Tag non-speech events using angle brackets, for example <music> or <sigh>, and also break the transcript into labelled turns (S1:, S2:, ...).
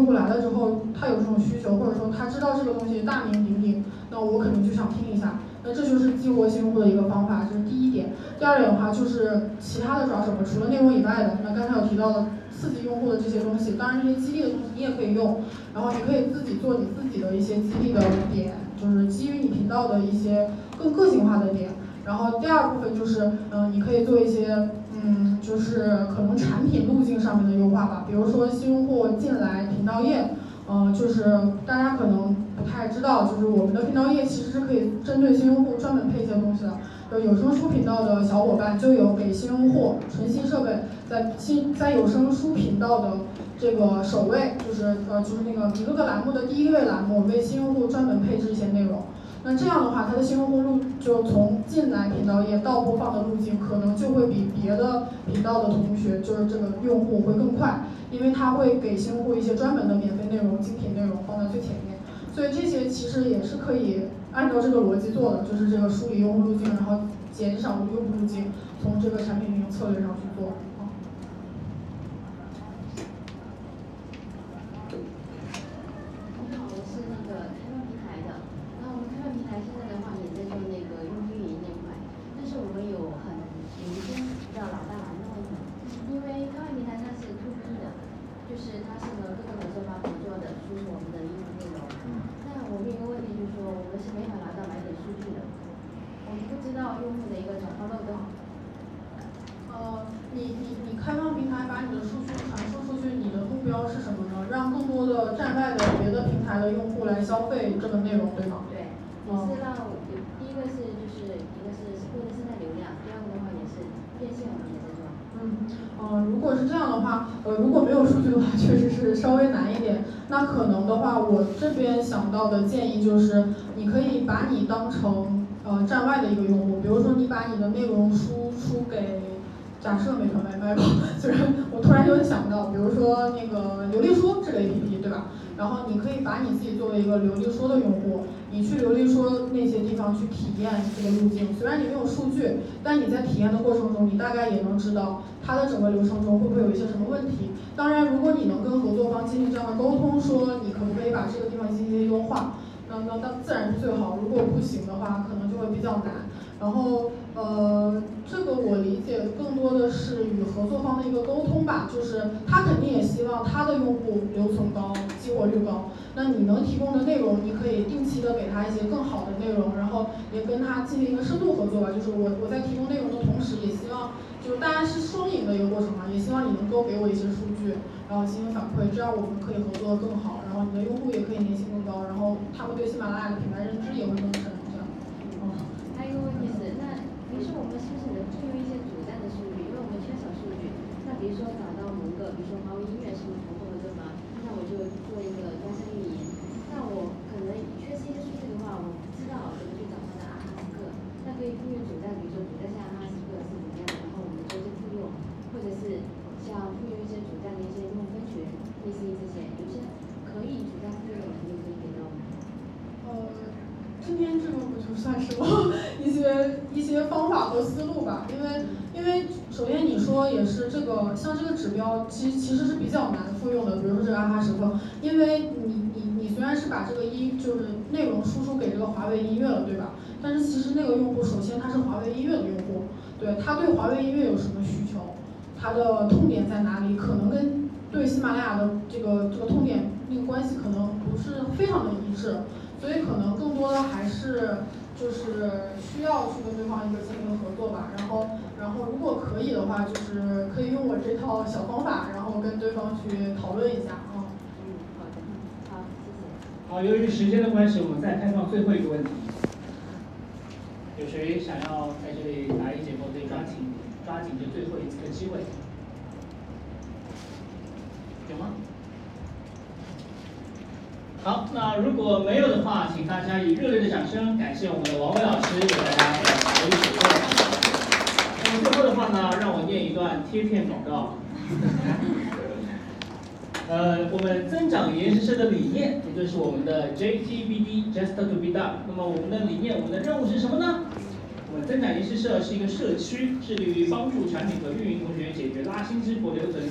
S1: 用户来了之后，他有这种需求，或者说他知道这个东西大名鼎鼎，那我可能就想听一下。那这就是激活新用户的一个方法，这是第一点。第二点的话就是其他的抓手，除了内容以外的，那刚才有提到的刺激用户的这些东西，当然这些激励的东西你也可以用，然后你可以自己做你自己的一些激励的点，就是基于你频道的一些更个性化的点。然后第二部分就是，嗯，你可以做一些，嗯，就是可能产品路径上面的优化吧，比如说新用户进来频道页。嗯，就是大家可能不太知道，就是我们的频道页其实是可以针对新用户专门配一些东西的。就有声书频道的小伙伴就有给新用户纯新设备，在新在有声书频道的这个首位，就是呃就是那个一个个栏目的第一位栏目，为新用户专门配置一些内容。那这样的话，它的新用户路就从进来频道页到播放的路径，可能就会比别的频道的同学，就是这个用户会更快，因为它会给新用户一些专门的免费内容、精品内容放在最前面。所以这些其实也是可以按照这个逻辑做的，就是这个梳理用户路径，然后减少用户路径，从这个产品运营策略上去做。
S2: 就是它是和各个合作方合作的，输出我们的业务内容。那我们一个问题就是说，我们是没法拿到买点数据的，我们不知道用户的一个转化漏洞。
S1: 呃，你你你开放平台把你的数据传输出去，你的目标是什么呢？让更多的站外的别的平台的用户来消费这个内容，对吗？
S2: 对，也是让第一个是就是一个是固定生态流量，第二个的话也是变现我们也在做。
S1: 嗯。嗯，如果是这样的话，呃，如果没有数据的话，<laughs> 确实是稍微难一点。那可能的话，我这边想到的建议就是，你可以把你当成呃站外的一个用户，比如说你把你的内容输出给。假设美团外卖吧，虽然 <laughs> 我突然有点想到，比如说那个流利说这个 A P P 对吧？然后你可以把你自己作为一个流利说的用户，你去流利说那些地方去体验这个路径。虽然你没有数据，但你在体验的过程中，你大概也能知道它的整个流程中会不会有一些什么问题。当然，如果你能跟合作方进行这样的沟通，说你可不可以把这个地方进行一些优化，那那那自然是最好。如果不行的话，可能就会比较难。然后，呃，这个我理解更多的是与合作方的一个沟通吧，就是他肯定也希望他的用户留存高、激活率高。那你能提供的内容，你可以定期的给他一些更好的内容，然后也跟他进行一个深度合作吧。就是我我在提供内容的同时，也希望就是大家是双赢的一个过程嘛，也希望你能够给我一些数据，然后进行反馈，这样我们可以合作的更好，然后你的用户也可以粘性更高，然后他们对喜马拉雅的品牌认知也会更深。
S2: 比如说找到某个，比如说华为音乐是同步合作方，那我就做一个加深运营。那我可能缺失一些数据的话，我不知道怎么去找它的阿哈斯克。那可以雇佣主站，比如说主站下阿哈斯克是怎么样的，然后我们做一些雇佣，或者是像雇佣一些主站的一些用户分群，类似于这些，有些可以主站雇佣的，你可以给到我们。
S1: 呃，今天这个不就算是我 <laughs> 一些一些方法和思路吧，因为因为。首先你说也是这个，像这个指标其实其实是比较难复用的，比如说这个阿哈时刻，因为你你你虽然是把这个音就是内容输出给这个华为音乐了，对吧？但是其实那个用户首先他是华为音乐的用户，对他对华为音乐有什么需求，他的痛点在哪里？可能跟对喜马拉雅的这个这个痛点那个关系可能不是非常的一致，所以可能更多的还是。就是需要去跟对方一个进行合作吧，然后，然后如果可以的话，就是可以用我这套小方法，然后跟对方去讨论一下
S2: 啊。嗯，好的，好，谢谢。
S3: 好，由于时间的关系，我们再开放最后一个问题。有谁想要在这里答疑解惑？可以抓紧，抓紧这最后一次的机会。有吗？好，那如果没有的话，请大家以热烈的掌声感谢我们的王伟老师给大家的答疑解惑。那么最后的话呢，让我念一段贴片广告。<laughs> 呃，我们增长研习社的理念，也就是我们的 JTBD，Just to be done。那么我们的理念，我们的任务是什么呢？我们增长研习社是一个社区，致力于帮助产品和运营同学解决拉新之婆留存。